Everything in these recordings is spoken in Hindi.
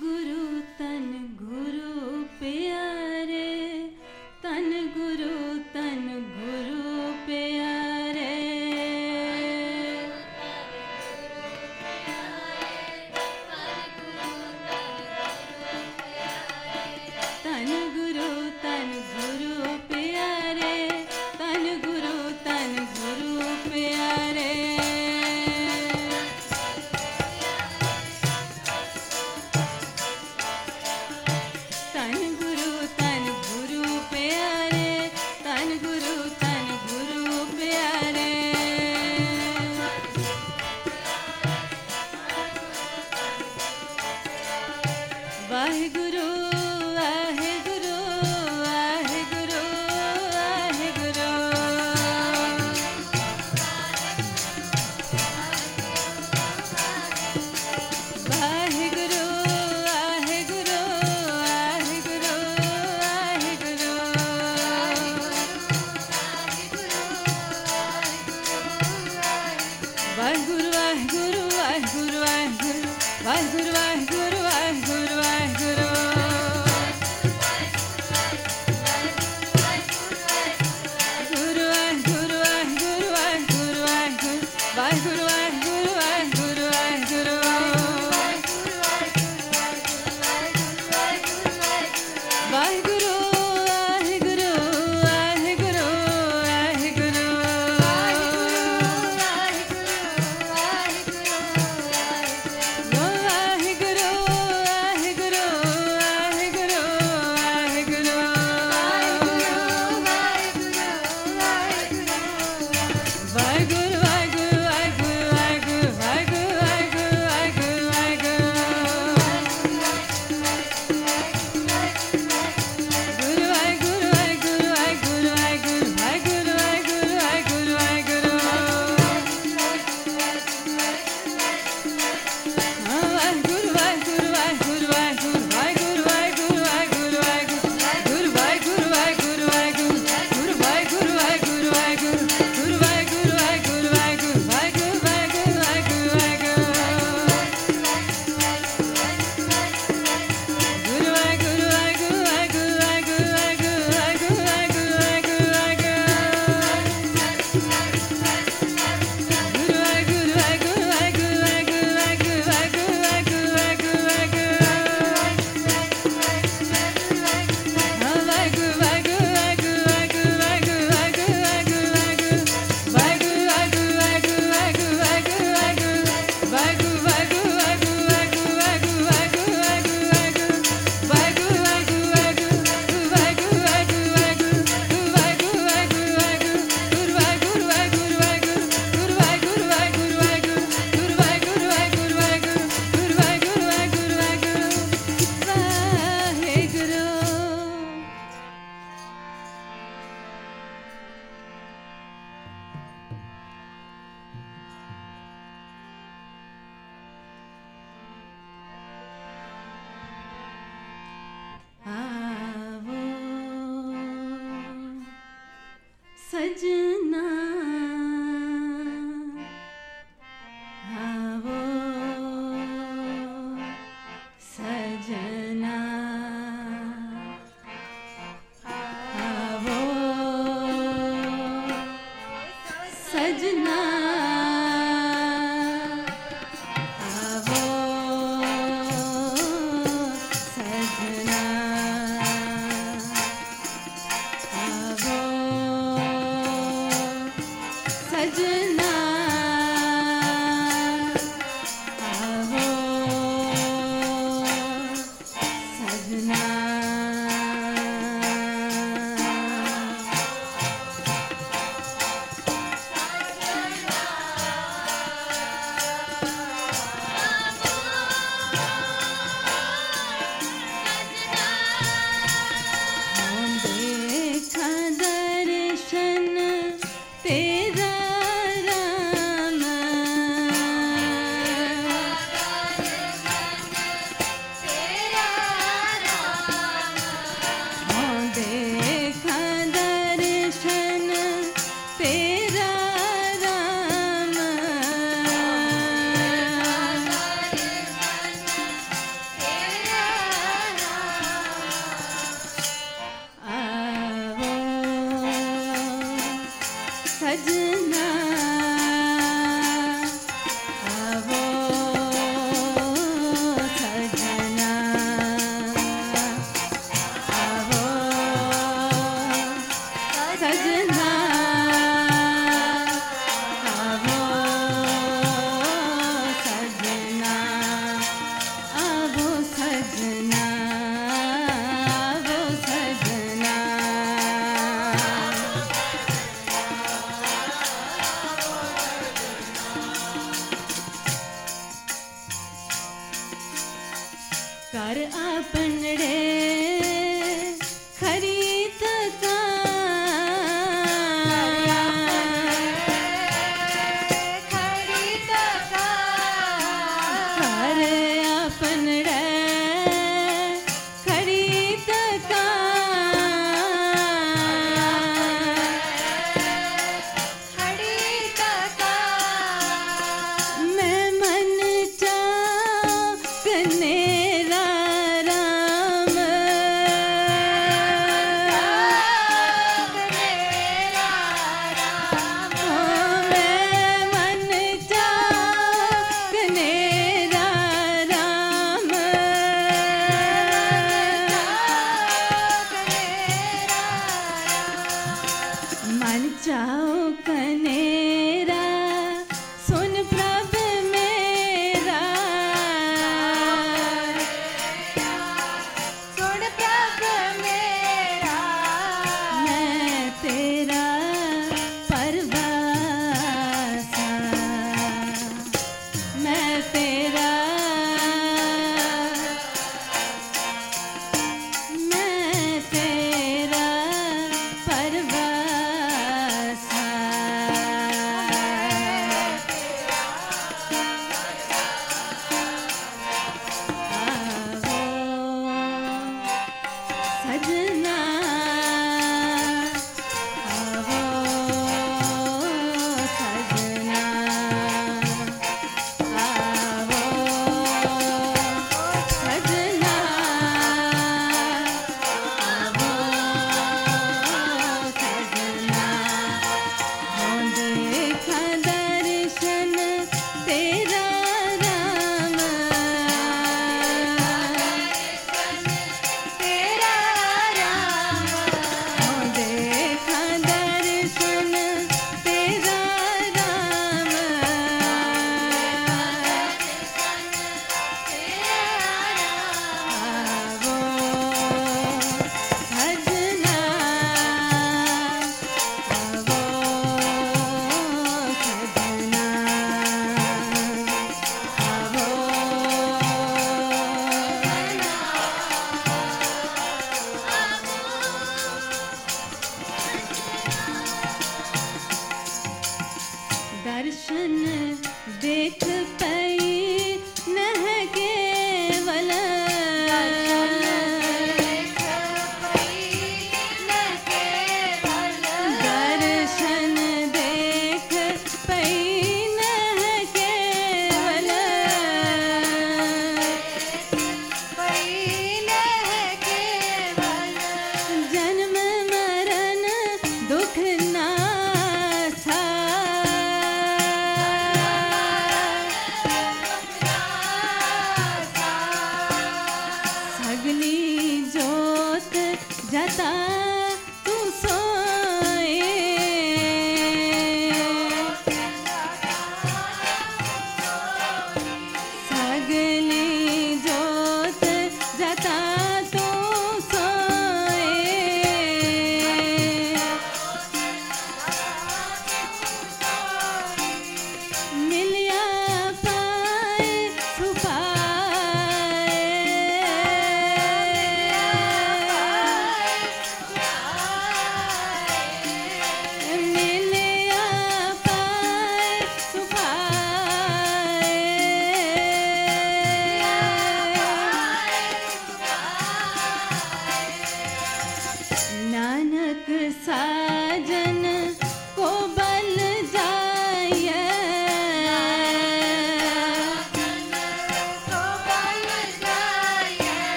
ぐ Ay, सजना सजना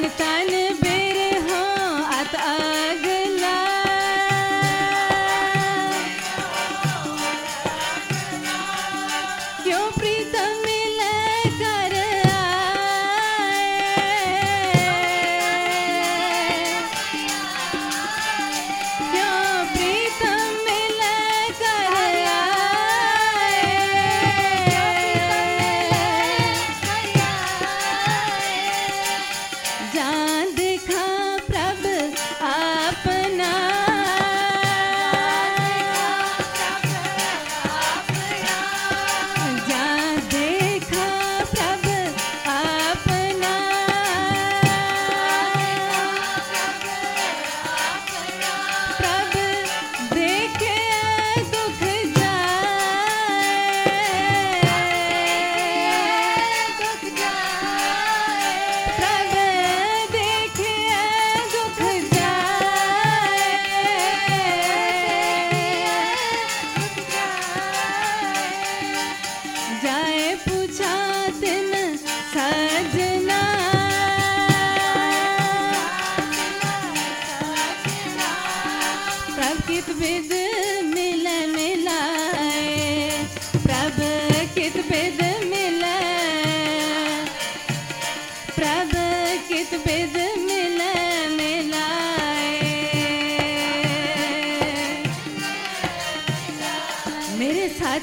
तन तन बेरे हाँ अत आ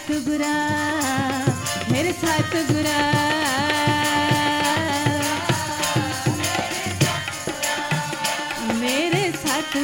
साथ बुरा मेरे साथ मेरे साथ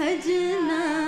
才知难。